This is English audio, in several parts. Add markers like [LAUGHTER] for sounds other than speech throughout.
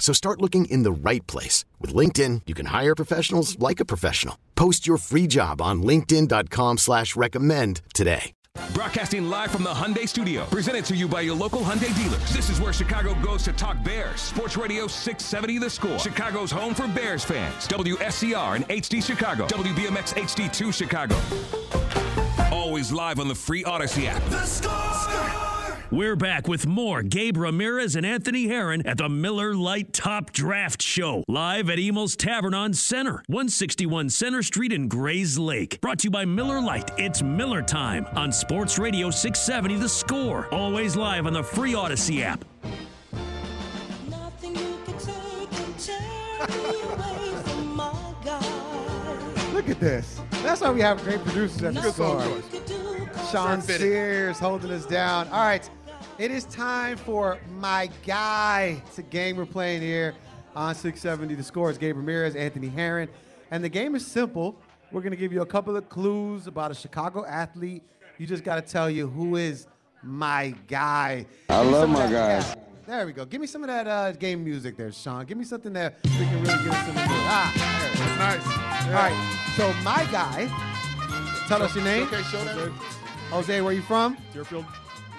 So start looking in the right place. With LinkedIn, you can hire professionals like a professional. Post your free job on linkedin.com slash recommend today. Broadcasting live from the Hyundai Studio, presented to you by your local Hyundai dealers. This is where Chicago goes to talk Bears. Sports Radio 670 The Score. Chicago's home for Bears fans. WSCR and HD Chicago. WBMX HD2 Chicago. Always live on the free Audacy app. The Score! We're back with more Gabe Ramirez and Anthony Herron at the Miller Lite Top Draft Show, live at Emil's Tavern on Center, 161 Center Street in Grayslake. Brought to you by Miller Lite. It's Miller time on Sports Radio 670 The Score. Always live on the free Audacy app. Look at this. That's why we have great producers at the Good song choice. Sean Sears holding us down. All right, it is time for my guy. It's a game we're playing here on 670. The score is Gabe Ramirez, Anthony Herron, and the game is simple. We're gonna give you a couple of clues about a Chicago athlete. You just gotta tell you who is my guy. I love my that- guys. yeah, there we go. Give me some of that uh, game music there, Sean. Give me something that we can really get us in the. Ah, there it is. Nice. All right. So my guy, tell us your name. Okay, show that. Jose, where are you from? Deerfield.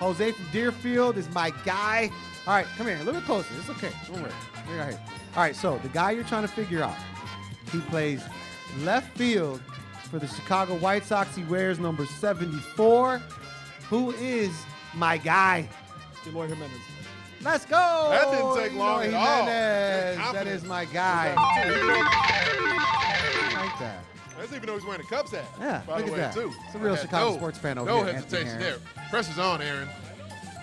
Jose from Deerfield is my guy. All right, come here. A little bit closer. It's okay. Don't worry. Bring it right here. All right, so the guy you're trying to figure out, he plays left field for the Chicago White Sox. He wears number 74. Who is my guy? Eloy Jimenez. Let's go. That didn't take long Eloy at all. Jimenez. Good That confidence. is my guy. I like that. I didn't even know he was wearing a Cubs hat. Yeah, by look the at way, that. too. It's a real Yeah, Chicago no- sports fan over no here, Anthony hesitation Aaron. there. Pressure's on, Aaron.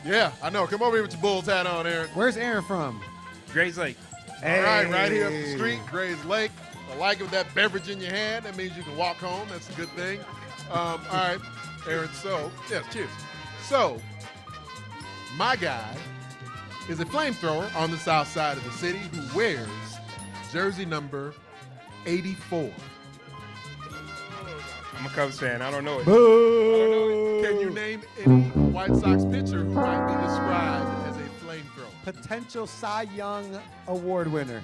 Yeah, I know. Come over here with your Bulls hat on, Aaron. Where's Aaron from? Grayslake. All right, right here up the street, Grayslake. I like it with that beverage in your hand. That means you can walk home. That's a good thing. Um, all right, Aaron. So, yes, cheers. So, my guy is a flamethrower on the south side of the city who wears jersey number 84. I'm a Cubs fan. I don't know it. Can you name any White Sox pitcher who might be described as a flamethrower? Potential Cy Young Award winner.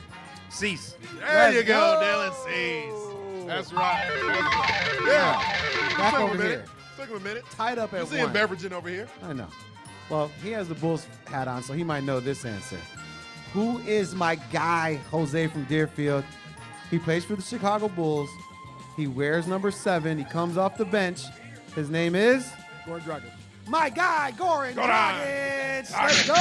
Cease. There you Let's go, go. Dylan Cease. That's right. That's right. Yeah. Back Took him over a minute. here. Took him a minute. Tied up at You at see him one. beveraging over here. I know. Well, he has the Bulls hat on, so he might know this answer. Who is my guy, Jose from Deerfield? He plays for the Chicago Bulls. He wears number seven. He comes off the bench. His name is Gordon Dragic. my guy, Goran Goran. Dragic. Let's go.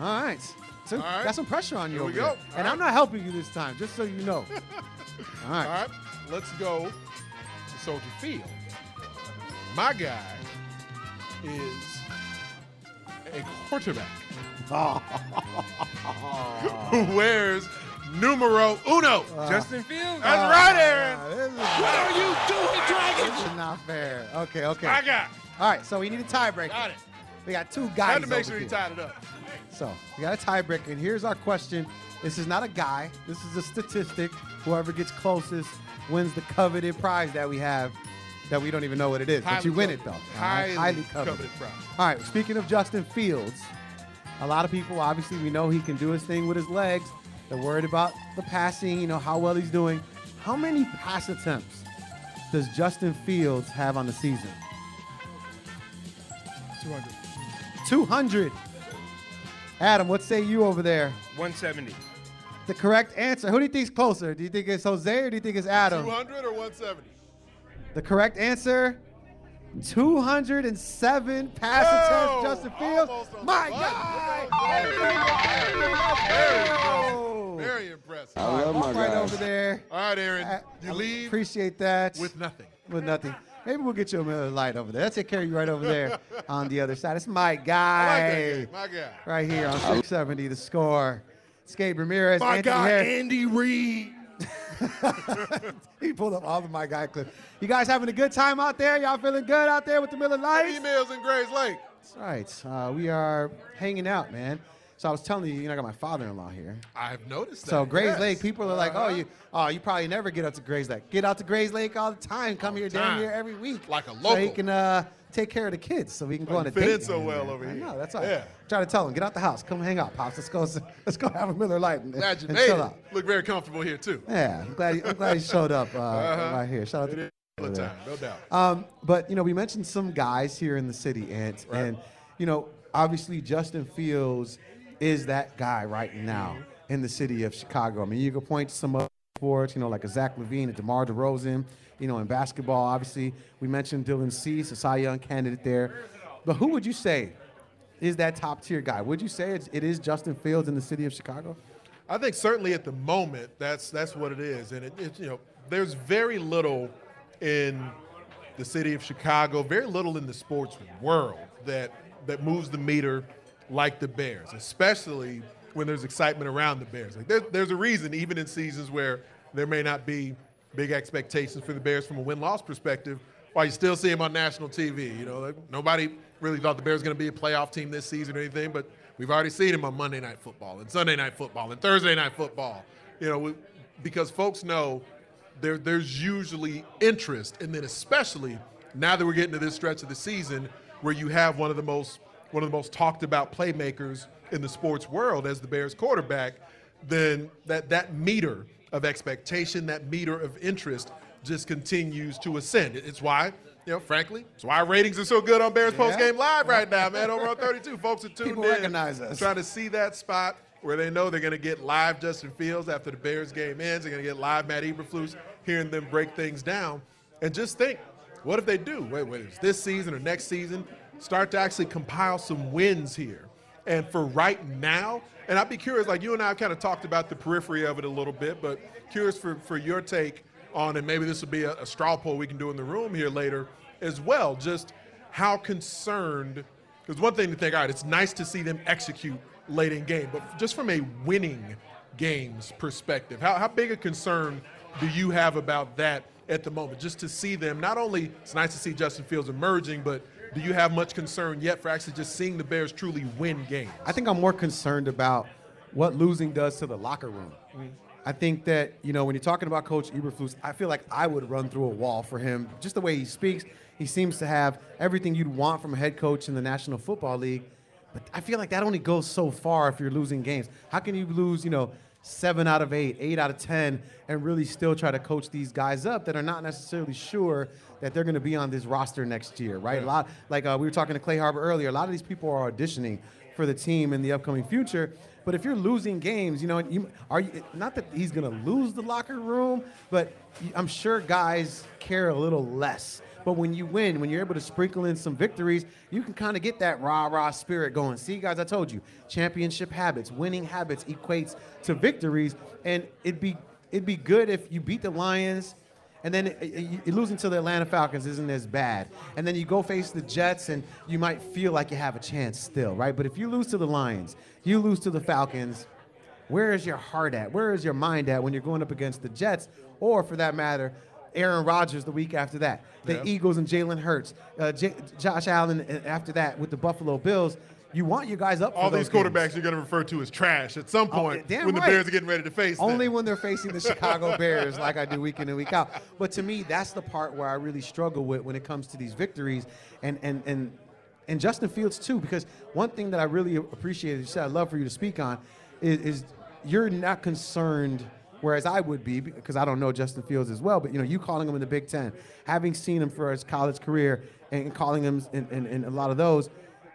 All right. So All right. got some pressure on you Here over we go. there. All And right. I'm not helping you this time, just so you know. [LAUGHS] All right. All right, let's go to Soldier Field. My guy is a quarterback [LAUGHS] who wears numero uno. Justin Fields. That's right, Aaron. Uh, What are you doing, Dragon? This is not fair. Okay, okay. My guy. All right, so we need a tiebreaker. Got it. We got two guys. Had to make over sure he here. tied it up. So we got a tiebreaker, and here's our question. This is not a guy. This is a statistic. Whoever gets closest wins the coveted prize that we have. That we don't even know what it is, but you win it coveted. though. All right? Highly coveted. coveted prize. All right. Speaking of Justin Fields, a lot of people obviously we know he can do his thing with his legs. They're worried about the passing. You know how well he's doing. How many pass attempts does Justin Fields have on the season? 200. 200. Adam, what say you over there? 170. The correct answer. Who do you think's closer? Do you think it's Jose or do you think it's Adam? 200 or 170? The correct answer 207 pass Oh, attempts, Justin Fields. almost on My the guy. Very impressive. Very impressive. All right, walk right over there. All right, Aaron. I- You I leave Appreciate that. with nothing. with nothing. Maybe we'll get you a Miller Lite over there. I'll take care of you right over there on the other side. It's my [LAUGHS] I like guy. that guy. My guy. Right here on 670, the score. It's Gabe Ramirez, My Anthony guy, Harris. Andy Reid. [LAUGHS] He pulled up all the my guy clips. You guys having a good time out there? Y'all feeling good out there with the Miller Lites? Emails in Grayslake. That's right. Uh, we are hanging out, man. So I was telling you, you know, I got my father-in-law here. I've noticed that. So Grays yes. Lake, people are like, oh, Uh-huh. you, oh, you probably never get up to Grayslake. Get out to Grayslake all the time. Come All here, damn time. near every week. Like a local. So he can uh, take care of the kids, so we can go Oh, on you a fit date. in so well over here. I here. know that's right. Yeah. Try to tell him, get out the house, come hang out, pops. Let's go, let's go have a Miller Lite and, Glad you and made chill it. out. Look very comfortable here too. Yeah, I'm glad. I'm glad you showed up uh, Uh-huh. right here. Shout out It to all the time, no doubt. um, but you know, we mentioned some guys here in the city, Ant, Right. and you know, obviously Justin Fields is that guy right now in the city of Chicago. I mean, you could point to some other sports, you know, like a Zach LaVine, a DeMar DeRozan. You know, in basketball, obviously, we mentioned Dylan Cease, a Cy Young candidate there. But who would you say is that top tier guy? Would you say it's, it is Justin Fields in the city of Chicago? I think certainly at the moment that's that's what it is, and it, it you know there's very little in the city of Chicago, very little in the sports world that that moves the meter like the Bears, especially when there's excitement around the Bears. Like there, there's a reason, even in seasons where there may not be big expectations for the Bears from a win-loss perspective, why you still see them on national TV. You know, like, nobody really thought the Bears were going to be a playoff team this season or anything, but we've already seen them on Monday Night Football and Sunday Night Football and Thursday Night Football. You know, we, because folks know there, there's usually interest, and then especially now that we're getting to this stretch of the season where you have one of the most one of the most talked about playmakers in the sports world as the Bears quarterback, then that that meter of expectation, that meter of interest just continues to ascend. It's why, you know, frankly, it's why ratings are so good on Bears Post Game Live right now, man. Over on 32, folks are tuned People in, recognize us. trying to see that spot where they know they're going to get live Justin Fields after the Bears game ends. They're going to get live Matt Eberflus, hearing them break things down. And just think, what if they do, wait, wait, it's this season or next season, start to actually compile some wins here. And for right now, and I'd be curious, like you and I have kind of talked about the periphery of it a little bit, but curious for, for your take on, and maybe this will be a, a straw poll we can do in the room here later as well, just how concerned, because one thing to think, all right, it's nice to see them execute late in game, but just from a winning games perspective, how, how big a concern do you have about that at the moment? Just to see them, not only it's nice to see Justin Fields emerging, but do you have much concern yet for actually just seeing the Bears truly win games? I think I'm more concerned about what losing does to the locker room. Mm-hmm. I think that, you know, when you're talking about Coach Eberflus, I feel like I would run through a wall for him. Just the way he speaks, he seems to have everything you'd want from a head coach in the National Football League. But I feel like that only goes so far if you're losing games. How can you lose, you know, seven out of eight, eight out of 10, and really still try to coach these guys up that are not necessarily sure that they're going to be on this roster next year, right? A lot, like uh, we were talking to Clay Harbor earlier, a lot of these people are auditioning for the team in the upcoming future. But if you're losing games, you know, you, are you, not that he's going to lose the locker room, but I'm sure guys care a little less. But when you win, when you're able to sprinkle in some victories, you can kind of get that rah rah spirit going. See, guys, I told you, championship habits, winning habits equates to victories, and it'd be it'd be good if you beat the Lions. And then it, it, you- losing to the Atlanta Falcons isn't as bad. And then you go face the Jets, and you might feel like you have a chance still, right? But if you lose to the Lions, you lose to the Falcons, where is your heart at? Where is your mind at when you're going up against the Jets, or for that matter, Aaron Rodgers the week after that, the Yeah. Eagles and Jalen Hurts, uh, J- Josh Allen uh, after that with the Buffalo Bills? You want your guys up for All those these games. quarterbacks you're going to refer to as trash at some Oh, point damn when the right. Bears are getting ready to face them. Only when they're facing the Chicago [LAUGHS] Bears, like I do week in and week out. But to me, that's the part where I really struggle with when it comes to these victories, and and and and Justin Fields too. Because one thing that I really appreciate, you said I'd love for you to speak on, is, is you're not concerned. Whereas I would be, because I don't know Justin Fields as well, but you know, you calling him in the Big Ten, having seen him for his college career and calling him in, in, in a lot of those,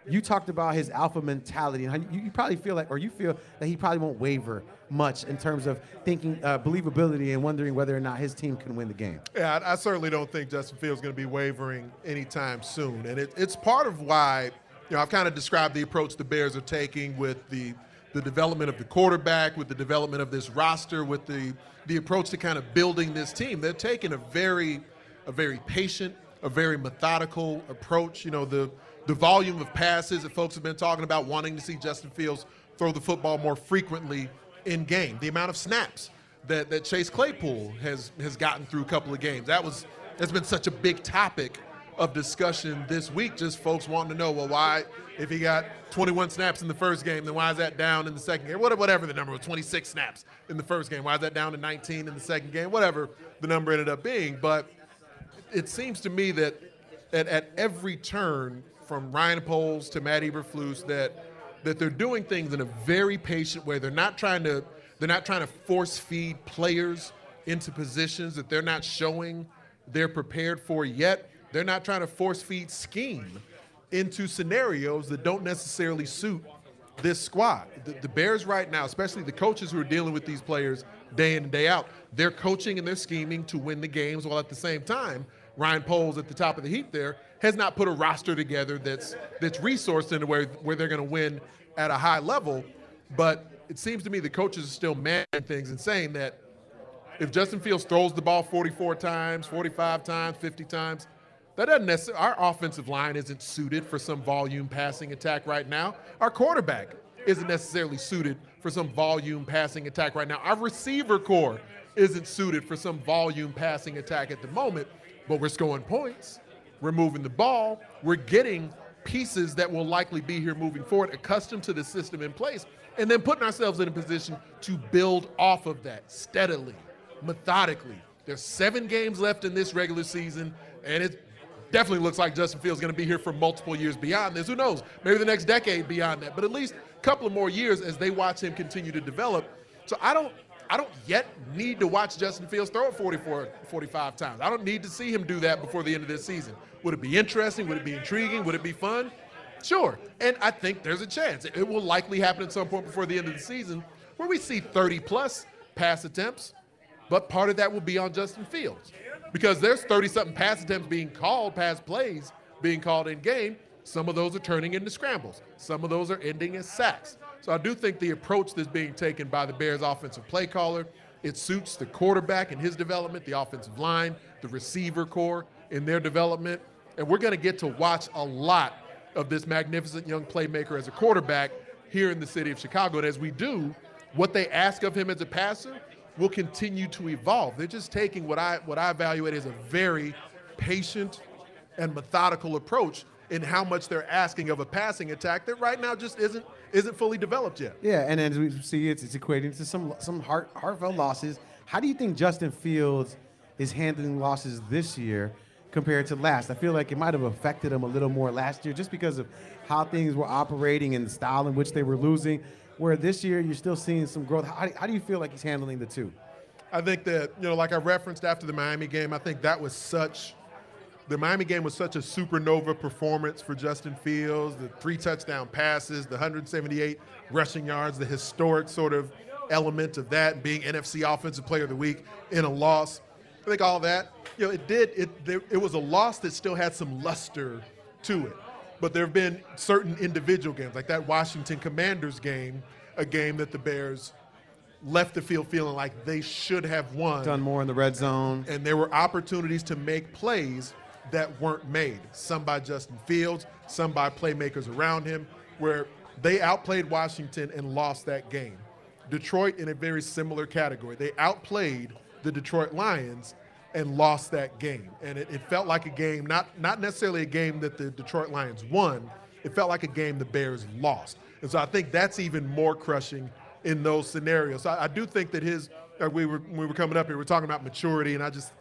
you talked about his alpha mentality, and you, you probably feel like, or you feel that he probably won't waver much in terms of thinking uh, believability and wondering whether or not his team can win the game. Yeah, I, I certainly don't think Justin Fields is going to be wavering anytime soon, and it, it's part of why you know I've kind of described the approach the Bears are taking with the the development of the quarterback, with the development of this roster, with the the approach to kind of building this team. They're taking a very a very patient, a very methodical approach. You know the the volume of passes that folks have been talking about, wanting to see Justin Fields throw the football more frequently in game, the amount of snaps that, that Chase Claypool has has gotten through a couple of games. That was that's been such a big topic of discussion this week. Just folks wanting to know, well, why if he got 21 snaps in the first game, then why is that down in the second game? Whatever the number was, 26 snaps in the first game. Why is that down to 19 in the second game? Whatever the number ended up being, but it seems to me that at, at every turn, from Ryan Poles to Matt Eberflus, that that they're doing things in a very patient way. They're not trying to they're not trying to force feed players into positions that they're not showing they're prepared for yet. They're not trying to force feed scheme into scenarios that don't necessarily suit this squad. The, the, Bears right now, especially the coaches who are dealing with these players day in and day out, they're coaching and they're scheming to win the games while at the same time, Ryan Poles at the top of the heap there has not put a roster together that's that's resourced in a way where they're going to win at a high level. But it seems to me the coaches are still managing things and saying that if Justin Fields throws the ball 44 times, 45 times, 50 times, that doesn't necessarily, our offensive line isn't suited for some volume passing attack right now. Our quarterback isn't necessarily suited for some volume passing attack right now. Our receiver corps isn't suited for some volume passing attack at the moment, but we're scoring points. We're moving the ball. We're getting pieces that will likely be here moving forward, accustomed to the system in place, and then putting ourselves in a position to build off of that steadily, methodically. There's seven games left in this regular season, and it definitely looks like Justin Fields is going to be here for multiple years beyond this. Who knows? Maybe the next decade beyond that, but at least a couple of more years as they watch him continue to develop. So I don't I don't yet need to watch Justin Fields throw it 44, 45 times. I don't need to see him do that before the end of this season. Would it be interesting? Would it be intriguing? Would it be fun? Sure. And I think there's a chance. It will likely happen at some point before the end of the season where we see 30 plus pass attempts, but part of that will be on Justin Fields because there's 30 something pass attempts being called, pass plays being called in game. Some of those are turning into scrambles, some of those are ending as sacks. So I do think the approach that's being taken by the Bears offensive play caller, it suits the quarterback and his development, the offensive line, the receiver corps in their development. And we're going to get to watch a lot of this magnificent young playmaker as a quarterback here in the city of Chicago. And as we do, what they ask of him as a passer will continue to evolve. They're just taking what I what I evaluate as a very patient and methodical approach in how much they're asking of a passing attack that right now just isn't isn't fully developed yet. Yeah, and as we see, it's, it's equating to some some heart, heartfelt losses. How do you think Justin Fields is handling losses this year compared to last? I feel like it might have affected him a little more last year just because of how things were operating and the style in which they were losing. Where this year you're still seeing some growth. How, how do you feel like he's handling the two? I think that you know, like I referenced after the Miami game, I think that was such the Miami game was such a supernova performance for Justin Fields. The three touchdown passes, the 178 rushing yards, the historic sort of element of that, being NFC Offensive Player of the Week in a loss. I think all that, you know, it did. It it was a loss that still had some luster to it. But there have been certain individual games, like that Washington Commanders game, a game that the Bears left the field feeling like they should have won. Done more in the red zone. And there were opportunities to make plays that weren't made. Some by Justin Fields, some by playmakers around him, where they outplayed Washington and lost that game. Detroit in a very similar category. They outplayed the Detroit Lions and lost that game. And it, it, felt like a game, not, not necessarily a game that the Detroit Lions won, it felt like a game the Bears lost. And so I think that's even more crushing in those scenarios. So I, I do think that his, uh, we were, we were coming up here, we are talking about maturity, and I just,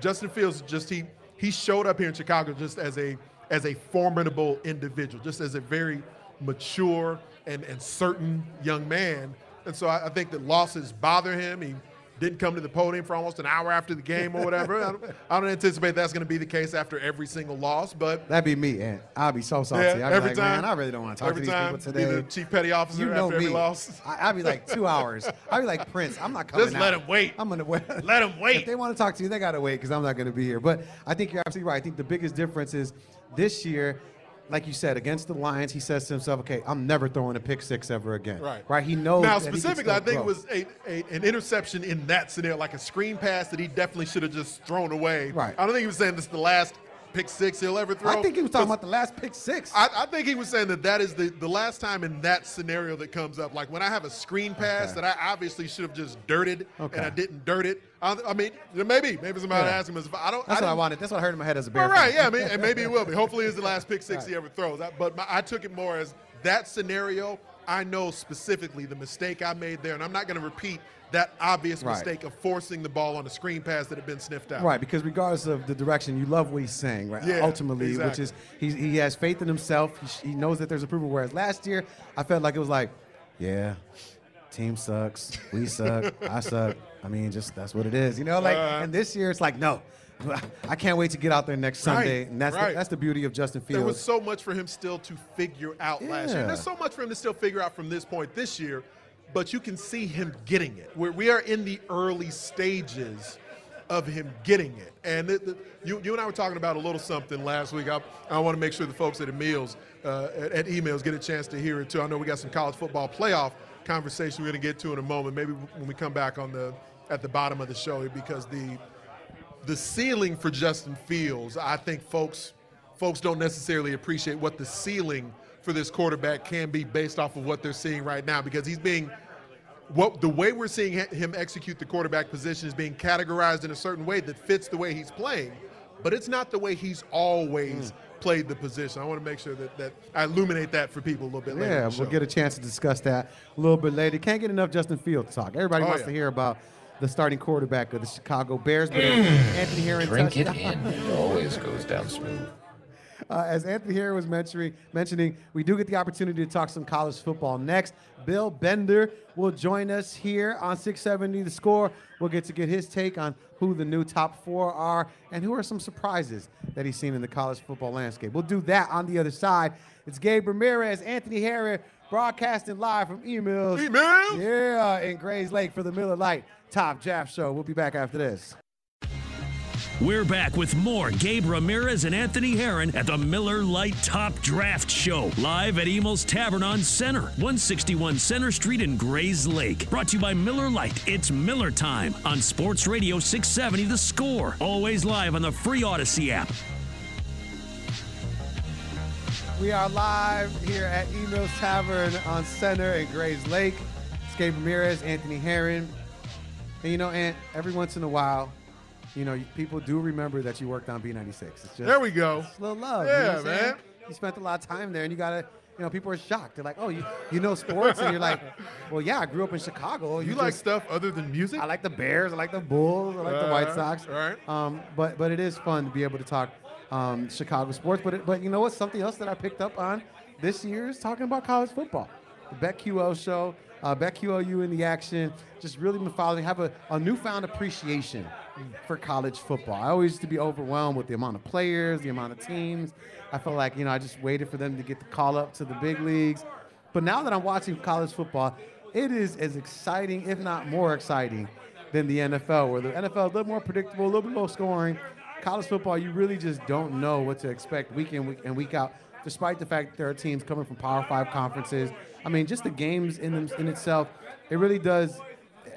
Justin Fields just, he, he showed up here in Chicago just as a as a formidable individual, just as a very mature and, and certain young man. And so I, I think that losses bother him. He didn't come to the podium for almost an hour after the game or whatever. I, don't, I don't anticipate that's going to be the case after every single loss, but That'd be me, and I'll be so salty. yeah, I'd be every like, time man, I really don't want to talk to these time, people be today. the chief petty officer you know after me. every loss. I, I'd be like two hours. I'd be like Prince. I'm not coming. Just let out. 'em wait. I'm gonna wait. Let 'em wait. If they want to talk to you, they gotta wait because I'm not gonna be here. But I think you're absolutely right. I think the biggest difference is this year. Like you said, against the Lions, he says to himself, "Okay, I'm never throwing a pick six ever again." Right. Right. He knows. Now, that he can specifically, I think it was a, a, an interception in that scenario, like a screen pass that he definitely should have just thrown away. Right. I don't think he was saying this is the last pick six he'll ever throw. I think he was talking about the last pick six. I, I think he was saying that that is the, the last time in that scenario that comes up. Like when I have a screen pass Okay. that I obviously should have just dirted Okay. and I didn't dirt it. I, I mean, maybe maybe somebody Yeah. asked him. If I don't. That's what I wanted. That's what I heard in my head as a bear. Well, right, fan. yeah, I mean, and maybe it will be. [LAUGHS] Hopefully, it's the last pick six he ever throws. I- But my, I took it more as that scenario. I know specifically the mistake I made there, and I'm not going to repeat that obvious Right. mistake of forcing the ball on a screen pass that had been sniffed out. Right, because regardless of the direction, you love what he's saying, right? Yeah, Ultimately, which is he, he has faith in himself. He, he knows that there's approval. Whereas last year, I felt like it was like, yeah, team sucks, we suck, [LAUGHS] I suck. I mean, just that's what it is, you know. Like, Uh, and this year, it's like, no, I can't wait to get out there next Sunday, Right, and that's right. the, that's the beauty of Justin Fields. There was so much for him still to figure out last year. There's so much for him to still figure out from this point this year, but you can see him getting it. We're, we are in the early stages of him getting it. And it, the, you, you and I were talking about a little something last week. I, I want to make sure the folks at Emil's, uh, at, at emails get a chance to hear it too. I know we got some college football playoff conversation we're going to get to in a moment. Maybe when we come back on the at the bottom of the show because the the ceiling for Justin Fields, I think folks folks don't necessarily appreciate what the ceiling for this quarterback can be based off of what they're seeing right now because he's being what the way we're seeing him execute the quarterback position is being categorized in a certain way that fits the way he's playing, but it's not the way he's always mm. played the position. I want to make sure that, that I illuminate that for people a little bit later. Yeah, we'll get a chance to discuss that a little bit later. Can't get enough Justin Fields talk. Everybody Oh, wants yeah. to hear about the starting quarterback of the Chicago Bears, but mm. Anthony Herron Drink it in. It always goes down smooth. Uh, as Anthony Herron was mentioning, mentioning, we do get the opportunity to talk some college football next. Bill Bender will join us here on 670 The Score. We'll get to get his take on who the new top four are and who are some surprises that he's seen in the college football landscape. We'll do that on the other side. It's Gabe Ramirez, Anthony Herron, broadcasting live from Emails. Emails? Yeah, in Grayslake for the Miller Lite Top Draft Show. We'll be back after this. We're back with more Gabe Ramirez and Anthony Herron at the Miller Lite Top Draft Show, live at Emil's Tavern on Center, 161 Center Street in Grayslake. Brought to you by Miller Lite. It's Miller time on Sports Radio 670 The Score. Always live on the free Audacy app. We are live here at Emil's Tavern on Center in Grayslake. It's Gabe Ramirez, Anthony Herron. And you know, Ant, every once in a while, you know, people do remember that you worked on B96. It's just There we go. it's a little love. Yeah, you know what I'm saying? man. You spent a lot of time there, and you gotta, you know, people are shocked. They're like, "Oh, you, you know sports?" and you're like, [LAUGHS] "Well, yeah, I grew up in Chicago." You like just- stuff other than music? I like the Bears. I like the Bulls. I like the White Uh, Sox. right. Um, but but it is fun to be able to talk um, Chicago sports. But it, but you know what? Something else that I picked up on this year is talking about college football. The BetQL show, uh, BetQLU in the action. Just really been following. Have a, a newfound appreciation for college football. I always used to be overwhelmed with the amount of players, the amount of teams. I felt like you know I just waited for them to get the call up to the big leagues. But now that I'm watching college football, it is as exciting, if not more exciting, than the NFL, where the NFL is a little more predictable, a little bit low scoring. College football, you really just don't know what to expect week in week and week out, despite the fact that there are teams coming from Power Five conferences. I mean, just the games in them, in itself, it really does.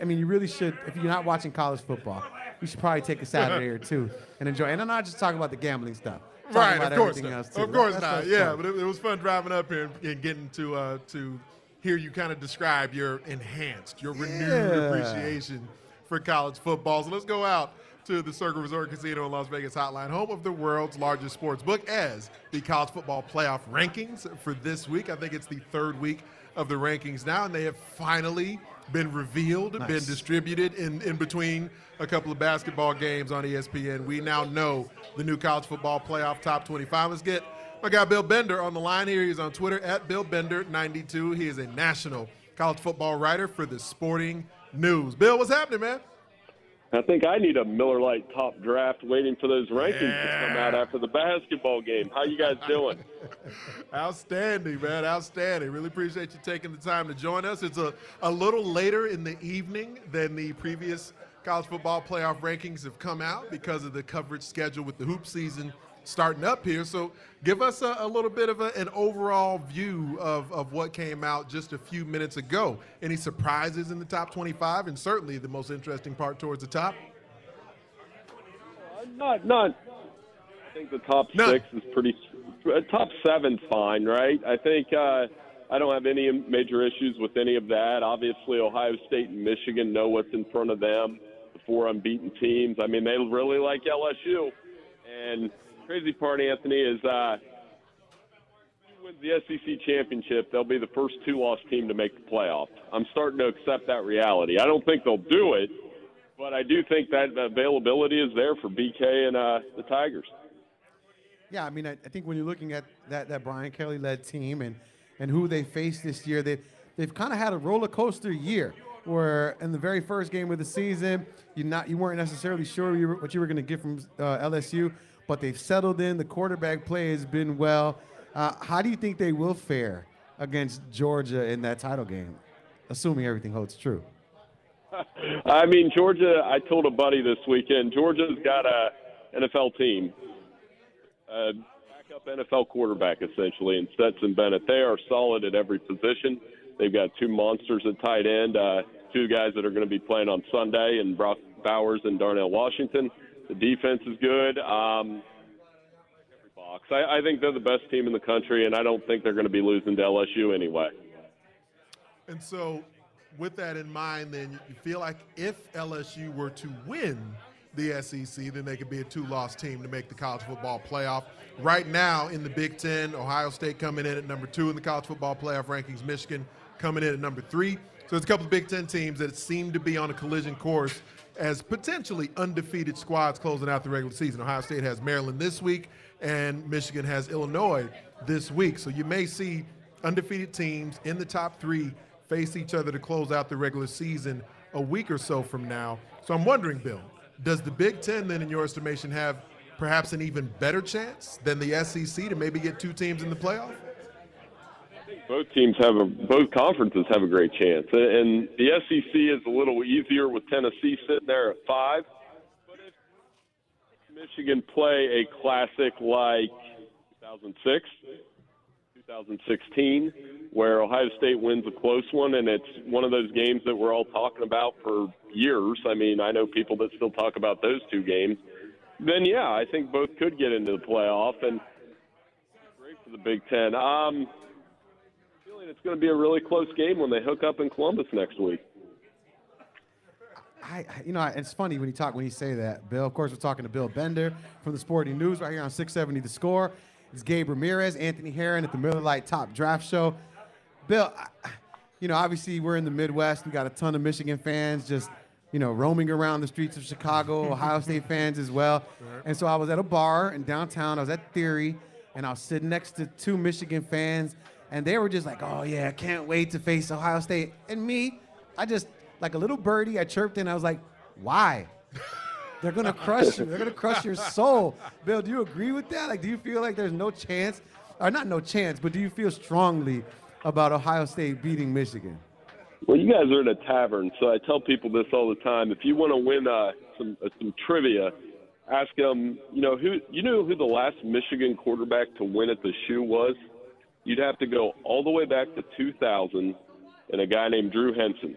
I mean, you really should. If you're not watching college football, you should probably take a Saturday or two and enjoy. And I'm not just talking about the gambling stuff. Right, of course not. else, too. Of course That not. stuff's Yeah, fun. but it, it was fun driving up here and, and getting to uh, to hear you kind of describe your enhanced, your renewed Yeah. appreciation for college football. So let's go out to the Circa Resort Casino in Las Vegas Hotline, home of the world's largest sports book, as the college football playoff rankings for this week. I think it's the third week of the rankings now, and they have finally been revealed, been distributed in, in between a couple of basketball games on ESPN. We now know the new college football playoff top 25. Let's get my guy Bill Bender on the line here. He's on Twitter at BillBender92. He is a national college football writer for the Sporting News. Bill, what's happening, man? I think I need a Miller Lite top draft waiting for those rankings to come out after the basketball game. How you guys doing? [LAUGHS] Outstanding, man. Outstanding. Really appreciate you taking the time to join us. It's a, a little later in the evening than the previous college football playoff rankings have come out because of the coverage schedule with the hoop season starting up here. So give us a, a little bit of a, an overall view of, of what came out just a few minutes ago. Any surprises in the top 25? And certainly the most interesting part towards the top? Uh, not, not. I think the top No. six is pretty. uh, Top seven's fine, right? I think uh, I don't have any major issues with any of that. Obviously, Ohio State and Michigan know what's in front of them. The four unbeaten teams. I mean, they really like LSU. And crazy part, Anthony, is uh, wins the SEC championship, they'll be the first two-loss team to make the playoff. I'm starting to accept that reality. I don't think they'll do it, but I do think that availability is there for BK and uh, the Tigers. Yeah, I mean, I, I think when you're looking at that, that Brian Kelly led team and, and who they faced this year, they, they've kind of had a roller coaster year where in the very first game of the season, you not you weren't necessarily sure you were, what you were going to get from uh, LSU, but they've settled in. The quarterback play has been well. Uh, how do you think they will fare against Georgia in that title game, assuming everything holds true? [LAUGHS] I mean, Georgia. I told a buddy this weekend. Georgia's got a NFL team, a backup NFL quarterback essentially, and Stetson Bennett. They are solid at every position. They've got two monsters at tight end, uh, two guys that are going to be playing on Sunday, and Brock Bowers and Darnell Washington. The defense is good. Um, box. I, I think they're the best team in the country, and I don't think they're going to be losing to LSU anyway. And so, with that in mind, then you feel like if LSU were to win the SEC, then they could be a two loss team to make the college football playoff. Right now in the Big Ten, Ohio State coming in at number two in the college football playoff rankings, Michigan coming in at number three. So, there's a couple of Big Ten teams that seem to be on a collision course as potentially undefeated squads closing out the regular season. Ohio State has Maryland this week, and Michigan has Illinois this week. So, you may see undefeated teams in the top three face each other to close out the regular season a week or so from now. So I'm wondering, Bill, does the Big Ten then, in your estimation, have perhaps an even better chance than the SEC to maybe get two teams in the playoff? Both teams have a both conferences have a great chance, and the SEC is a little easier with Tennessee sitting there at five. But if Michigan play a classic like 2006, 2016, where Ohio State wins a close one, and it's one of those games that we're all talking about for years. I mean, I know people that still talk about those two games. Then yeah, I think both could get into the playoff, and great for the Big Ten. Um, it's going to be a really close game when they hook up in Columbus next week. I, I- you know, it's funny when you talk when you say that, Bill. Of course, we're talking to Bill Bender from the Sporting News right here on 670 The Score. It's Gabe Ramirez, Anthony Herron at the Miller Lite Top Draft Show. Bill, you know, obviously we're in the Midwest. We got a ton of Michigan fans just, you know, roaming around the streets of Chicago. [LAUGHS] Ohio State fans as well. And so I was at a bar in downtown. I was at Theory, and I was sitting next to two Michigan fans, and they were just like, "Oh yeah, I can't wait to face Ohio State." And me, I just like a little birdie, I chirped in. I was like, "Why?" They're gonna crush you. They're gonna crush your soul. Bill, do you agree with that? Like, do you feel like there's no chance, or not no chance, but do you feel strongly about Ohio State beating Michigan? Well, you guys are in a tavern, so I tell people this all the time. If you want to win uh, some uh, some trivia, ask them. You know who you know who the last Michigan quarterback to win at the shoe was. You'd have to go all the way back to 2000, and a guy named Drew Henson.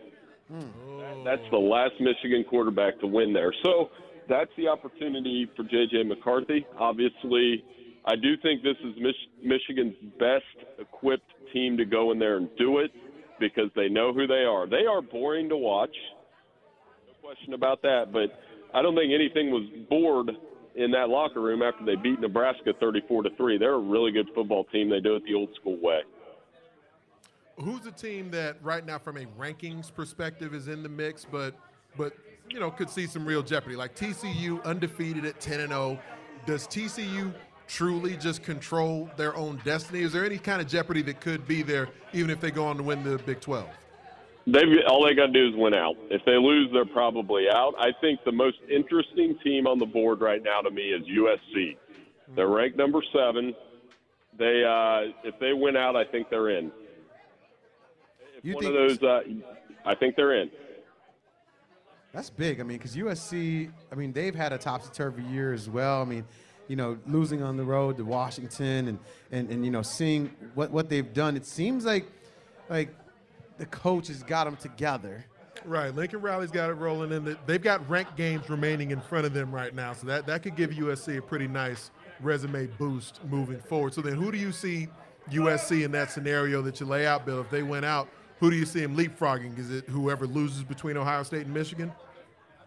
Hmm. That's the last Michigan quarterback to win there. So that's the opportunity for J.J. McCarthy. Obviously, I do think this is Mich- Michigan's best equipped team to go in there and do it because they know who they are. They are boring to watch, no question about that. But I don't think anything was bored in that locker room after they beat Nebraska 34 to three. They're a really good football team. They do it the old school way. Who's a team that right now, from a rankings perspective, is in the mix, but but you know could see some real jeopardy? Like TCU, undefeated at 10 and 0. Does TCU truly just control their own destiny? Is there any kind of jeopardy that could be there, even if they go on to win the Big 12? They've all they got to do is win out. If they lose, they're probably out. I think the most interesting team on the board right now to me is USC. They're ranked number seven. They uh, if they win out, I think they're in. If You one think- of those, uh, I think they're in. That's big. I mean, because USC, I mean, they've had a topsy turvy year as well. I mean, you know, losing on the road to Washington and, and, and you know, seeing what, what they've done, it seems like like the coach has got them together. Right, Lincoln Riley's got it rolling in. The, they've got ranked games remaining in front of them right now, so that, that could give USC a pretty nice resume boost moving forward. So then, who do you see USC in that scenario that you lay out, Bill? If they went out, who do you see them leapfrogging? Is it whoever loses between Ohio State and Michigan?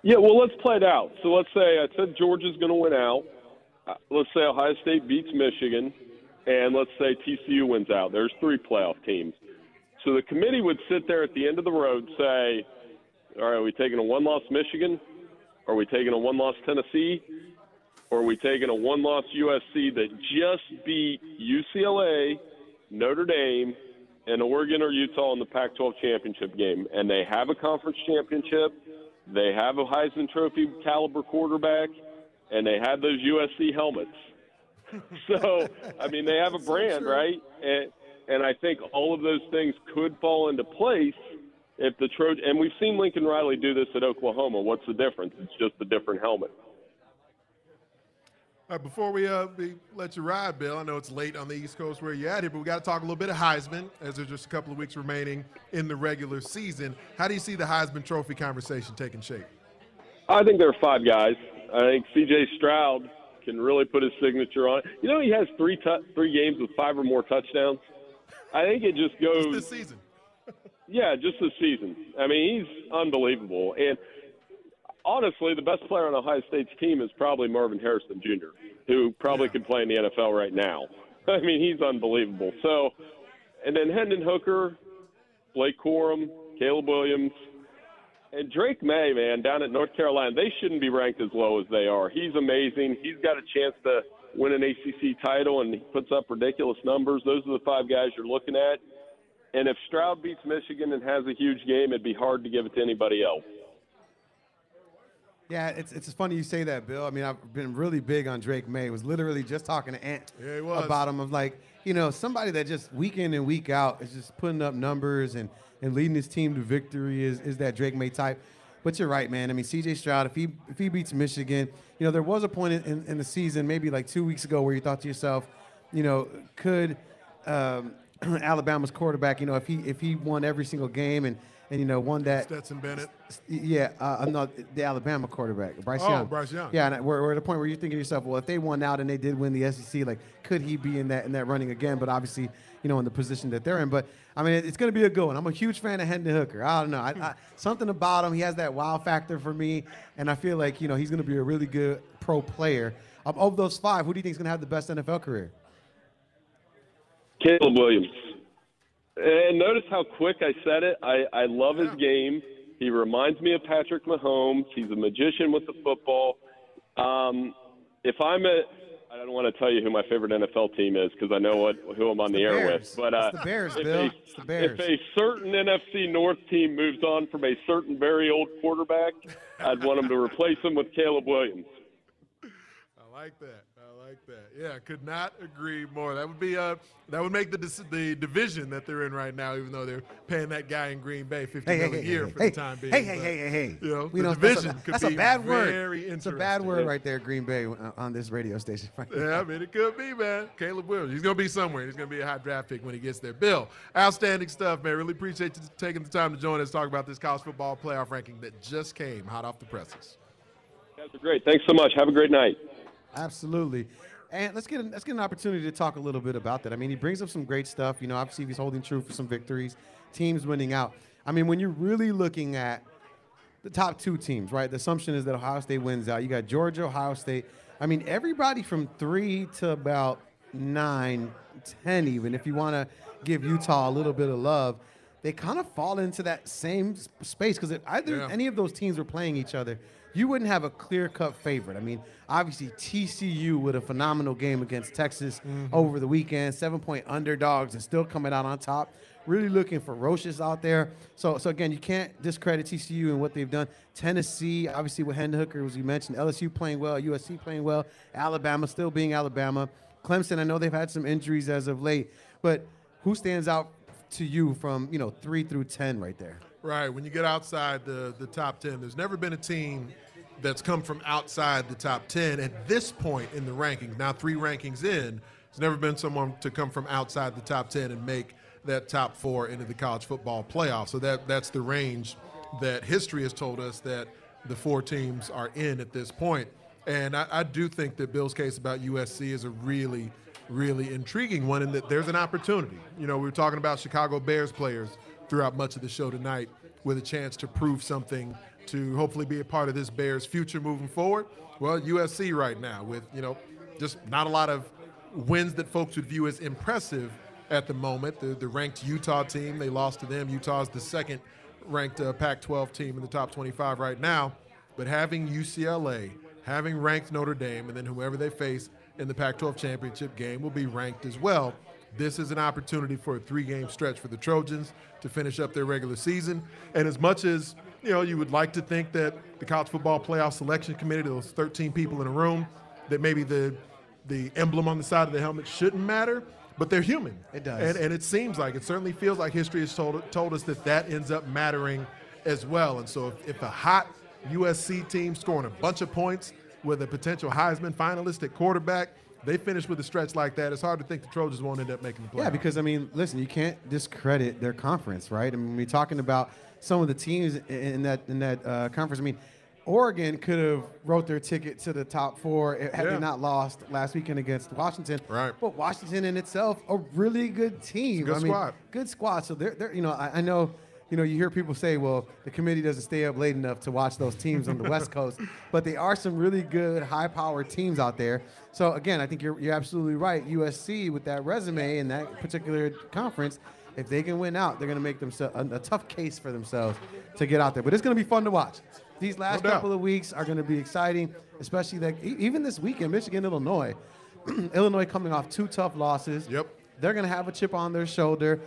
Yeah, well, let's play it out. So let's say I said Georgia's going to win out. Uh, let's say Ohio State beats Michigan, and let's say TCU wins out. There's three playoff teams. So the committee would sit there at the end of the road, say, "All right, are we taking a one-loss Michigan? Are we taking a one-loss Tennessee? Or are we taking a one-loss USC that just beat UCLA, Notre Dame, and Oregon or Utah in the Pac-12 championship game, and they have a conference championship, they have a Heisman Trophy caliber quarterback, and they have those USC helmets. [LAUGHS] so, I mean, they have a brand, right? And and I think all of those things could fall into place if the Trojan. And we've seen Lincoln Riley do this at Oklahoma. What's the difference? It's just a different helmet. All right, before we, uh, we let you ride, Bill, I know it's late on the East Coast where you're at here, but we got to talk a little bit of Heisman as there's just a couple of weeks remaining in the regular season. How do you see the Heisman Trophy conversation taking shape? I think there are five guys. I think C.J. Stroud can really put his signature on it. You know, he has three tu- three games with five or more touchdowns. I think it just goes. This season. [LAUGHS] Yeah, just this season. I mean, he's unbelievable. And honestly, the best player on Ohio State's team is probably Marvin Harrison Jr., who probably could play in the NFL right now. [LAUGHS] I mean, he's unbelievable. So, and then Hendon Hooker, Blake Corum, Caleb Williams, and Drake Maye, man, down at North Carolina, they shouldn't be ranked as low as they are. He's amazing. He's got a chance to win an ACC title, and he puts up ridiculous numbers. Those are the five guys you're looking at. And if Stroud beats Michigan and has a huge game, it'd be hard to give it to anybody else. Yeah, it's it's funny you say that, Bill. I mean, I've been really big on Drake Maye. Was literally just talking to Ant Yeah, he was. about him. Of like, you know, somebody that just week in and week out is just putting up numbers and and leading his team to victory is is that Drake Maye type. But you're right, man. I mean, C.J. Stroud, if he if he beats Michigan, you know, there was a point in, in, the season, maybe like two weeks ago, where you thought to yourself, you know, could um, [CLEARS THROAT] Alabama's quarterback, you know, if he if he won every single game and and you know won that Stetson Bennett. yeah, uh, I'm not the Alabama quarterback, Bryce Oh, Young. Bryce Young. Yeah, and we're, we're at a point where you're thinking to yourself, well, if they won out and they did win the SEC, like, could he be in that in that running again? But obviously, you know, in the position that they're in. But I mean, it's going to be a good one. I'm a huge fan of Hendon Hooker. I don't know, I, I, something about him. He has that wow factor for me, and I feel like you know he's going to be a really good pro player. Um, of those five, who do you think is going to have the best NFL career? Caleb Williams. And notice how quick I said it. I, I love his game. He reminds me of Patrick Mahomes. He's a magician with the football. Um, if I'm a, I don't want to tell you who my favorite NFL team is because I know what who I'm on the, the air Bears. with. But uh, It's the Bears, if Bill. A, It's the Bears. If a certain NFC North team moves on from a certain very old quarterback, I'd want him to replace him with Caleb Williams. [LAUGHS] I like that. I like that. Yeah, could not agree more. That would be uh that would make the the division that they're in right now, even though they're paying that guy in Green Bay fifty Hey, hey, million hey, a year hey, for hey, the time being. Hey, hey, But, hey, hey, hey. You know, We the know that's a, could that's be a bad word. very It's a bad word right there, Green Bay, uh, on this radio station. [LAUGHS] Yeah, I mean, it could be, man. Caleb Williams. He's going to be somewhere. He's going to be a high draft pick when he gets there. Bill, outstanding stuff, man. Really appreciate you taking the time to join us, talk about this college football playoff ranking that just came hot off the presses. You guys are great. Thanks so much. Have a great night. Absolutely. And let's get let's get an opportunity to talk a little bit about that. I mean, he brings up some great stuff. You know, obviously he's holding true for some victories, teams winning out. I mean, when you're really looking at the top two teams, right? The assumption is that Ohio State wins out. You got Georgia, Ohio State. I mean, everybody from three to about nine, ten, even if you want to give Utah a little bit of love, they kind of fall into that same space because if either Yeah. any of those teams were playing each other, you wouldn't have a clear cut favorite. I mean, obviously TCU with a phenomenal game against Texas mm-hmm. over the weekend, seven point underdogs and still coming out on top. really looking ferocious out there. So, so again, you can't discredit TCU and what they've done. Tennessee, obviously with Hendon Hooker, as you mentioned, LSU playing well, USC playing well, Alabama still being Alabama. Clemson, I know they've had some injuries as of late, but who stands out to you from you know three through ten right there? Right. When you get outside the, the top 10, there's never been a team that's come from outside the top 10 at this point in the rankings. Now, three rankings in, there's never been someone to come from outside the top 10 and make that top four into the college football playoff. So that that's the range that history has told us that the four teams are in at this point. And I, I do think that Bill's case about USC is a really, really intriguing one, in that there's an opportunity. You know, we were talking about Chicago Bears players throughout much of the show tonight with a chance to prove something to hopefully be a part of this Bears future moving forward. Well, USC right now with, you know, just not a lot of wins that folks would view as impressive at the moment. The, the ranked Utah team, they lost to them. Utah's the second ranked uh, Pac 12 team in the top 25 right now. But having UCLA, having ranked Notre Dame, and then whoever they face in the Pac 12 championship game will be ranked as well. This is an opportunity for a three game stretch for the Trojans to finish up their regular season. And as much as you know, you would like to think that the college football playoff selection committee, those 13 people in a room, that maybe the the emblem on the side of the helmet shouldn't matter, but they're human. It does. And, and it seems like, it certainly feels like history has told, told us that that ends up mattering as well. And so if, if a hot USC team scoring a bunch of points with a potential Heisman finalist at quarterback, they finish with a stretch like that, it's hard to think the Trojans won't end up making the playoffs. Yeah, because I mean, listen, you can't discredit their conference, right? I mean, we're talking about some of the teams in that in that uh, conference. I mean, Oregon could have wrote their ticket to the top four had Yeah. they not lost last weekend against Washington. Right. But Washington in itself, a really good team. good I mean, squad. Good squad. So they're, they're you know, I, I know. You know, you hear people say, "Well, the committee doesn't stay up late enough to watch those teams on the West [LAUGHS] Coast," but they are some really good, high-powered teams out there. So again, I think you're you're absolutely right. USC with that resume in that particular conference, if they can win out, they're going to make themselves a, a tough case for themselves to get out there. But it's going to be fun to watch. These last No couple of weeks are going to be exciting, especially that even this weekend, Michigan, Illinois. [CLEARS THROAT] Illinois coming off two tough losses. Yep. They're going to have a chip on their shoulder.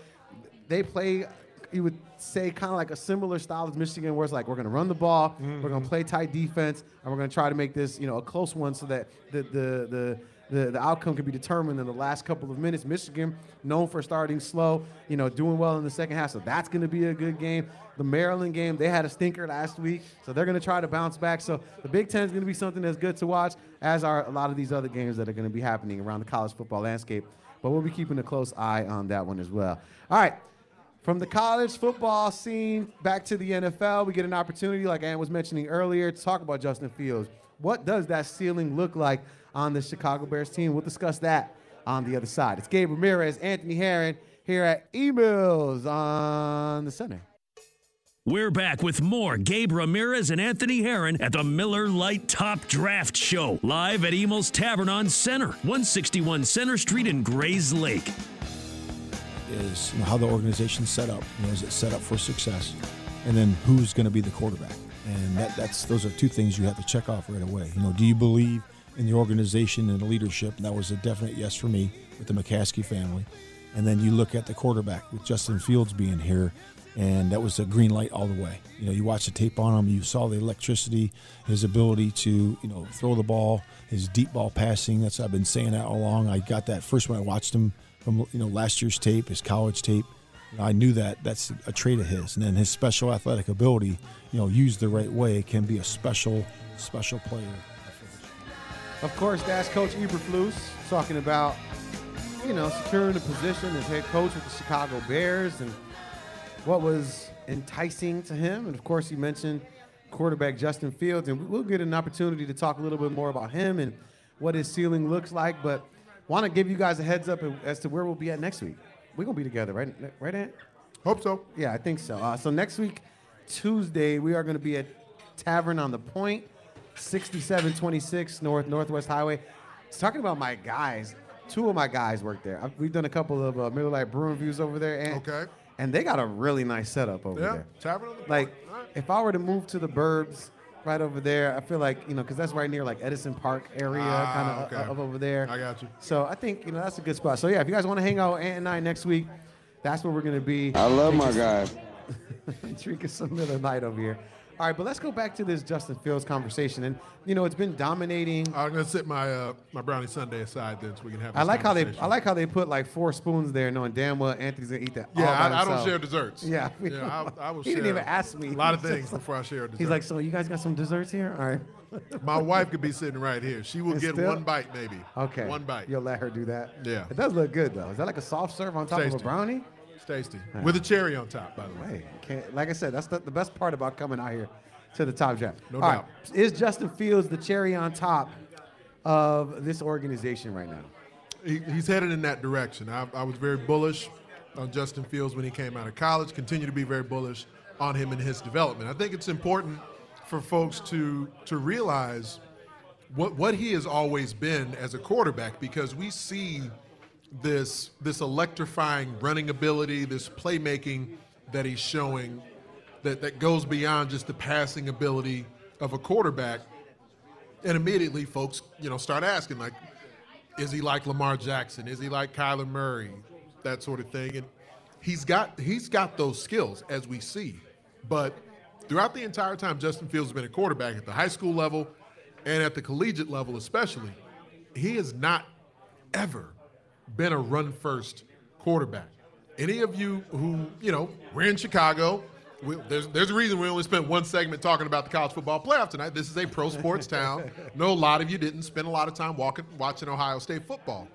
They play, you would say, kind of like a similar style as Michigan, where it's like we're going to run the ball, we're going to mm-hmm. play tight defense, and we're going to try to make this, you know, a close one so that the the the the, the outcome can be determined in the last couple of minutes. Michigan, known for starting slow, you know, doing well in the second half, so that's going to be a good game. The Maryland game, they had a stinker last week, so they're going to try to bounce back. So the Big Ten is going to be something that's good to watch, as are a lot of these other games that are going to be happening around the college football landscape. But we'll be keeping a close eye on that one as well. All right. From the college football scene back to the NFL, we get an opportunity, like Ann was mentioning earlier, to talk about Justin Fields. What does that ceiling look like on the Chicago Bears team? We'll discuss that on the other side. It's Gabe Ramirez, Anthony Herron here at Emil's on the Center. We're back with more Gabe Ramirez and Anthony Herron at the Miller Lite Top Draft Show, live at Emil's Tavern on Center, 161 Center Street in Grayslake. Is you know, how the organization's set up. You know, is it set up for success? And then who's going to be the quarterback? And that, that's those are two things you have to check off right away. You know, do you believe in the organization and the leadership? And that was a definite yes for me with the McCaskey family. And then you look at the quarterback with Justin Fields being here, and that was a green light all the way. You know, you watch the tape on him, you saw the electricity, his ability to you know throw the ball, his deep ball passing. That's I've been saying that all along. I got that first when I watched him from you know last year's tape, his college tape. You know, I knew that that's a trait of his, and then his special athletic ability, you know, used the right way, can be a special, special player. Of course, that's Coach Eberflus talking about, you know, securing a position as head coach with the Chicago Bears and what was enticing to him. And of course, he mentioned quarterback Justin Fields, and we'll get an opportunity to talk a little bit more about him and what his ceiling looks like. But want to give you guys a heads up as to where we'll be at next week. We're gonna be together, right? Right, Ant? Hope so. Yeah, I think so. Uh, so next week, Tuesday, we are going to be at Tavern on the Point, 6726 North Northwest Highway. It's talking about my guys. Two of my guys work there. I've, we've done a couple of uh, Miller Lite Brewing Views over there, and Okay. and they got a really nice setup over there. Yeah. there. Tavern on the Like, Point. All right. if I were to move to the Burbs, right over there, I feel like you know, because that's right near like Edison Park area, Ah, kind of okay. of over there. I got you. So I think you know that's a good spot. So yeah, if you guys want to hang out with Ant and I next week, That's where we're gonna be. I love my guy. [LAUGHS] drinking some Miller Lite over here. All right, but let's go back to this Justin Fields conversation. And you know, it's been dominating. I'm gonna set my uh, my brownie sundae aside then, so we can have. I like how they. I like how they put like four spoons there, knowing damn well Anthony's gonna eat that. Yeah, I, I don't share desserts. Yeah, yeah, I, I will [LAUGHS] he didn't even ask me. a lot of [LAUGHS] things before I share dessert. He's like, so you guys got some desserts here? All right. [LAUGHS] my wife could be sitting right here. She will And get still- one bite, maybe. Okay. one bite. You'll let her do that. Yeah. It does look good though. Is that like a soft serve on top of a brownie? Tasty with a cherry on top, by the way. Hey, like I said, that's the, the best part about coming out here to the top draft. No All doubt. right. Is Justin Fields the cherry on top of this organization right now? He, he's headed in that direction. I, I was very bullish on Justin Fields when he came out of college. Continue to be very bullish on him and his development. I think it's important for folks to to realize what what he has always been as a quarterback because we see this this electrifying running ability, this playmaking that he's showing that, that goes beyond just the passing ability of a quarterback. And immediately folks, you know, start asking like, is he like Lamar Jackson? Is he like Kyler Murray? That sort of thing. And he's got he's got those skills as we see. But throughout the entire time Justin Fields has been a quarterback at the high school level and at the collegiate level especially, he has not ever been a run first quarterback. Any of you who, you know, we're in Chicago. We, there's, there's a reason we only spent one segment talking about the college football playoff tonight. This is a pro sports [LAUGHS] town. No, a lot of you didn't spend a lot of time walking, watching Ohio State football.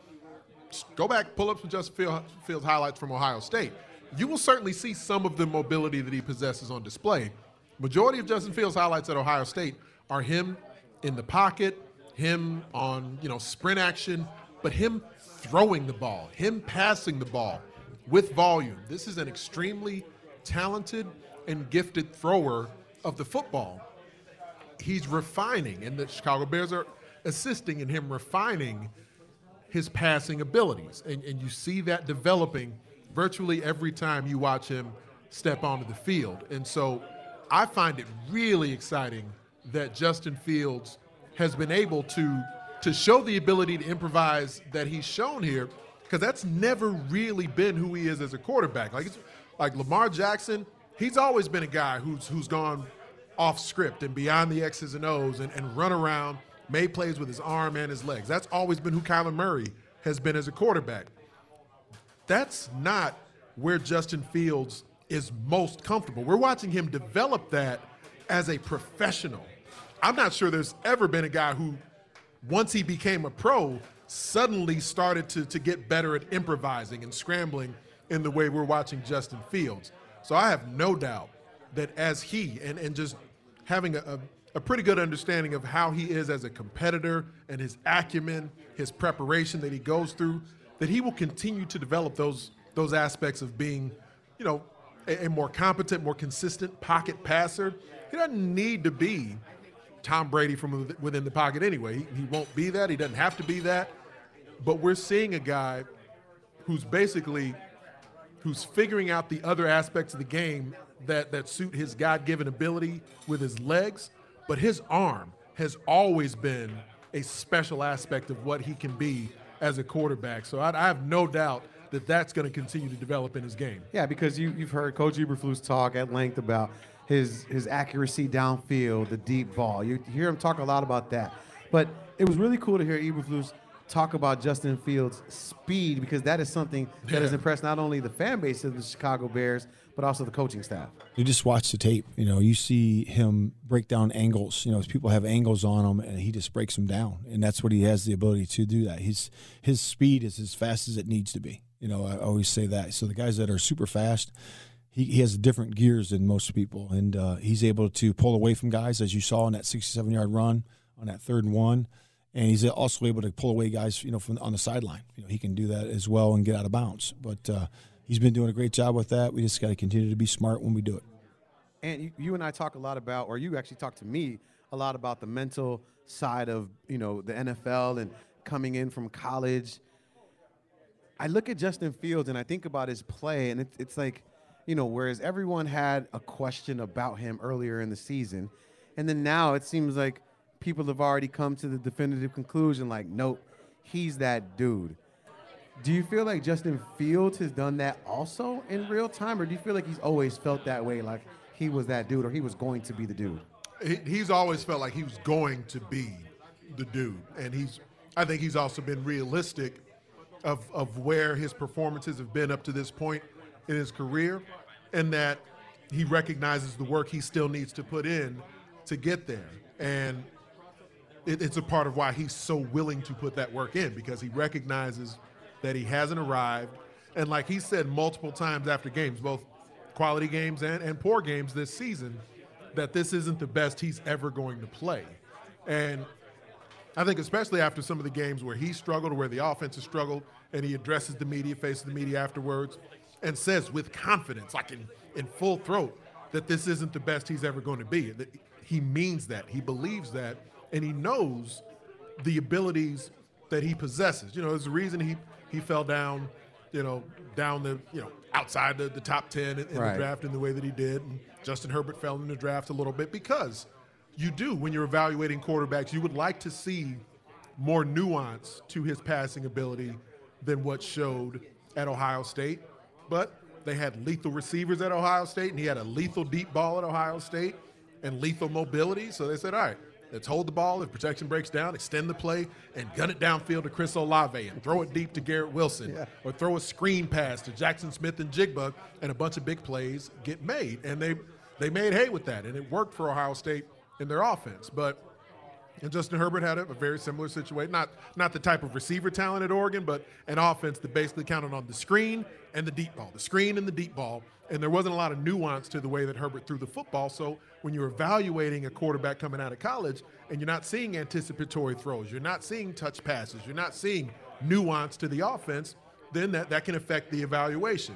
Just go back, pull up some Justin Field- Fields highlights from Ohio State. You will certainly see some of the mobility that he possesses on display. Majority of Justin Fields highlights at Ohio State are him in the pocket, him on you know sprint action, but him throwing the ball, him passing the ball with volume. This is an extremely talented and gifted thrower of the football. He's refining, and the Chicago Bears are assisting in him refining his passing abilities. And, and you see that developing virtually every time you watch him step onto the field. And so I find it really exciting that Justin Fields has been able to to show the ability to improvise that he's shown here because that's never really been who he is as a quarterback. Like like Lamar Jackson, he's always been a guy who's who's gone off script and beyond the X's and O's and, and run around, made plays with his arm and his legs. That's always been who Kyler Murray has been as a quarterback. That's not where Justin Fields is most comfortable. We're watching him develop that as a professional. I'm not sure there's ever been a guy who, once he became a pro, suddenly started to, to get better at improvising and scrambling in the way we're watching Justin Fields. So I have no doubt that as he, and, and just having a, a, a pretty good understanding of how he is as a competitor and his acumen, his preparation that he goes through, that he will continue to develop those, those aspects of being, you know, a, a more competent, more consistent pocket passer. He doesn't need to be Tom Brady from within the pocket anyway. He, he won't be that. He doesn't have to be that. But we're seeing a guy who's basically who's figuring out the other aspects of the game that that suit his God-given ability with his legs, but his arm has always been a special aspect of what he can be as a quarterback. So I, I have no doubt that that's going to continue to develop in his game. Yeah, because you, you've heard Coach Eberflus talk at length about his his accuracy downfield, the deep ball. You hear him talk a lot about that. But it was really cool to hear Eberflus talk about Justin Fields' speed because that is something that has impressed not only the fan base of the Chicago Bears but also the coaching staff. You just watch the tape. You know, you see him break down angles. You know, people have angles on him, and he just breaks them down. And that's what he has the ability to do. That his his speed is as fast as it needs to be. You know, I always say that. So the guys that are super fast, he, he has different gears than most people, and uh, he's able to pull away from guys, as you saw in that 67 yard run on that third and one. And he's also able to pull away guys, you know, from on the sideline. You know, he can do that as well and get out of bounds. But uh, he's been doing a great job with that. We just got to continue to be smart when we do it. And you, and I talk a lot about, or you actually talk to me a lot about the mental side of you know the NFL and coming in from college. I look at Justin Fields and I think about his play, and it, it's like, you know, whereas everyone had a question about him earlier in the season, and then now it seems like people have already come to the definitive conclusion, like, nope, he's that dude. Do you feel like Justin Fields has done that also in real time, or do you feel like he's always felt that way, like he was that dude, or he was going to be the dude? He's always felt like he was going to be the dude, and he's. I think he's also been realistic of of where his performances have been up to this point in his career, and that he recognizes the work he still needs to put in to get there, and it, it's a part of why he's so willing to put that work in because he recognizes that he hasn't arrived. And like he said multiple times after games, both quality games and, and poor games this season, that this isn't the best he's ever going to play. And I think especially after some of the games where he struggled where the offense has struggled and he addresses the media, faces the media afterwards, and says with confidence, like in, in full throat, that this isn't the best he's ever going to be. That he means that. He believes that. And he knows the abilities that he possesses. You know, there's a reason he he fell down, you know, down the, you know, outside the, the top 10 in, in Right. the draft in the way that he did. And Justin Herbert fell in the draft a little bit because you do, when you're evaluating quarterbacks, you would like to see more nuance to his passing ability than what showed at Ohio State. But they had lethal receivers at Ohio State, and he had a lethal deep ball at Ohio State and lethal mobility. So they said, all right, let's hold the ball. If protection breaks down, extend the play and gun it downfield to Chris Olave and throw it deep to Garrett Wilson or throw a screen pass to Jaxon Smith-Njigba, and a bunch of big plays get made. And they, they made hay with that, and it worked for Ohio State in their offense. But and Justin Herbert had a, a very similar situation. Not not the type of receiver talent at Oregon, but an offense that basically counted on the screen and the deep ball, the screen and the deep ball. And there wasn't a lot of nuance to the way that Herbert threw the football. So when you're evaluating a quarterback coming out of college and you're not seeing anticipatory throws, you're not seeing touch passes, you're not seeing nuance to the offense, then that, that can affect the evaluation.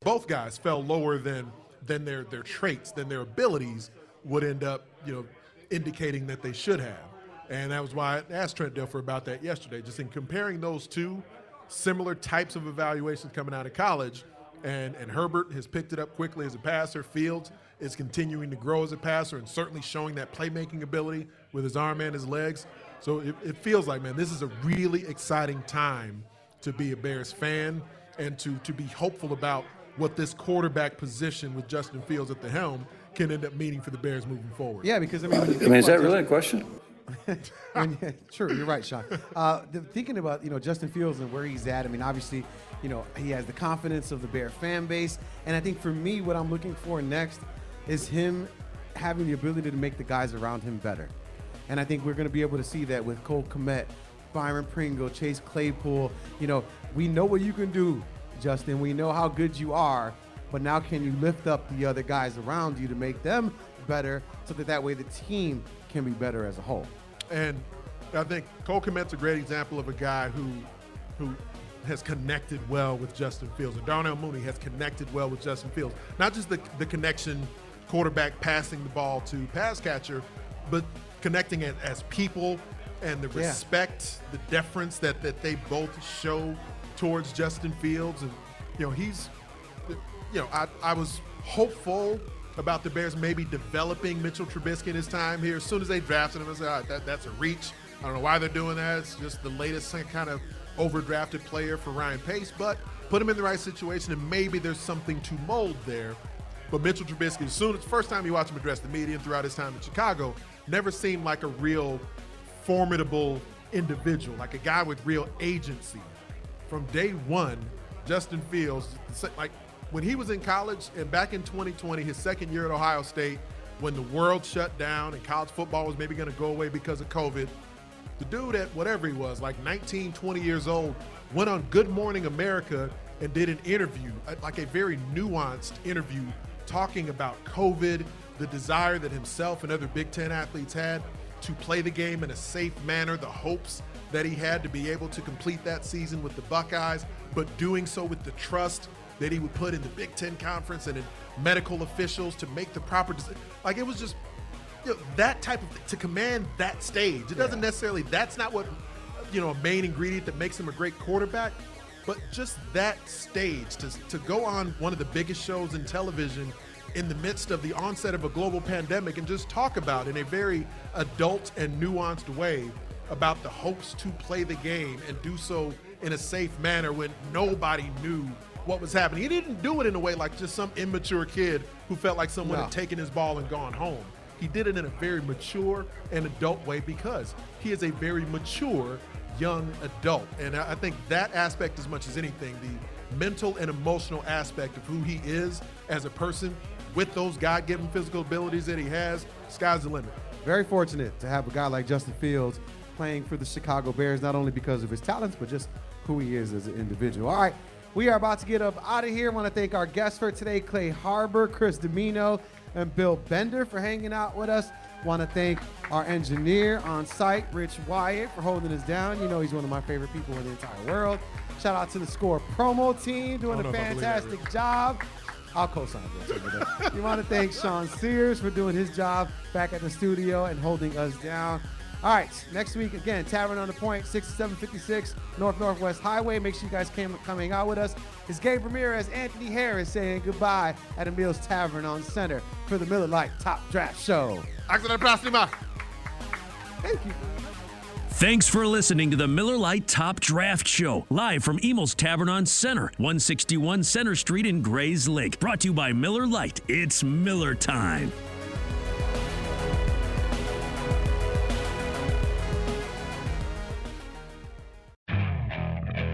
Both guys fell lower than than their their traits, than their abilities would end up, you know, indicating that they should have. And that was why I asked Trent Dilfer about that yesterday. Just in comparing those two similar types of evaluations coming out of college, and, and Herbert has picked it up quickly as a passer. Fields is continuing to grow as a passer and certainly showing that playmaking ability with his arm and his legs. So it, it feels like, man, this is a really exciting time to be a Bears fan and to, to be hopeful about what this quarterback position with Justin Fields at the helm can end up meaning for the Bears moving forward. Yeah, because I mean, I mean, is that really a question? [LAUGHS] when, true, you're right, Sean. Uh, the, thinking about you know Justin Fields and where he's at. I mean, obviously, you know he has the confidence of the Bear fan base, and I think for me, what I'm looking for next is him having the ability to make the guys around him better. And I think we're going to be able to see that with Cole Kmet, Byron Pringle, Chase Claypool. You know, we know what you can do, Justin. We know how good you are, but now can you lift up the other guys around you to make them better, so that that way the team can be better as a whole. And I think Cole Kmet's a great example of a guy who who has connected well with Justin Fields. And Darnell Mooney has connected well with Justin Fields. Not just the, the connection quarterback passing the ball to pass catcher, but connecting it as people and the Yeah. respect, the deference that, that they both show towards Justin Fields. And, you know, he's, you know, I, I was hopeful about the Bears maybe developing Mitchell Trubisky in his time here. As soon as they drafted him, I said, right, that, that's a reach. I don't know why they're doing that. It's just the latest kind of overdrafted player for Ryan Pace, but put him in the right situation and maybe there's something to mold there. But Mitchell Trubisky, as soon as first time you watch him address the media throughout his time in Chicago, never seemed like a real formidable individual, like a guy with real agency. From day one, Justin Fields, like when he was in college and back in 2020, his second year at Ohio State, when the world shut down and college football was maybe going to go away because of COVID, the dude at whatever he was, like 19, 20 years old, went on Good Morning America and did an interview, like a very nuanced interview, talking about COVID, the desire that himself and other Big Ten athletes had to play the game in a safe manner, the hopes that he had to be able to complete that season with the Buckeyes, but doing so with the trust that he would put in the Big Ten Conference and in medical officials to make the proper decision. Like it was just you know, that type of to command that stage. It doesn't necessarily. That's not what you know a main ingredient that makes him a great quarterback, but just that stage to to go on one of the biggest shows in television in the midst of the onset of a global pandemic and just talk about in a very adult and nuanced way about the hopes to play the game and do so in a safe manner when nobody knew what was happening. He didn't do it in a way like just some immature kid who felt like someone No. had taken his ball and gone home. He did it in a very mature and adult way because he is a very mature young adult. And I I think that aspect, as much as anything, the mental and emotional aspect of who he is as a person with those God given physical abilities that he has, sky's the limit. Very fortunate to have a guy like Justin Fields playing for the Chicago Bears, not only because of his talents, but just who he is as an individual. All right, we are about to get up out of here. I want to thank our guests for today, Clay Harbor, Chris Domino, and Bill Bender for hanging out with us. Want to thank our engineer on site, Rich Wyatt, for holding us down. You know he's one of my favorite people in the entire world. Shout out to the Score promo team doing a don't know if I believe that, fantastic job. I'll co-sign this over. Uh, [LAUGHS] you want to thank Sean Sears for doing his job back at the studio and holding us down. All right, next week again, Tavern on the Point, 6756 North Northwest Highway. Make sure you guys came coming out with us. It's Gabe Ramirez, Anthony Herron saying goodbye at Emil's Tavern on Center for the Miller Lite Top Draft Show. Hasta la. Thank you. Thanks for listening to the Miller Lite Top Draft Show, live from Emil's Tavern on Center, 161 Center Street in Grayslake. Brought to you by Miller Lite. It's Miller time.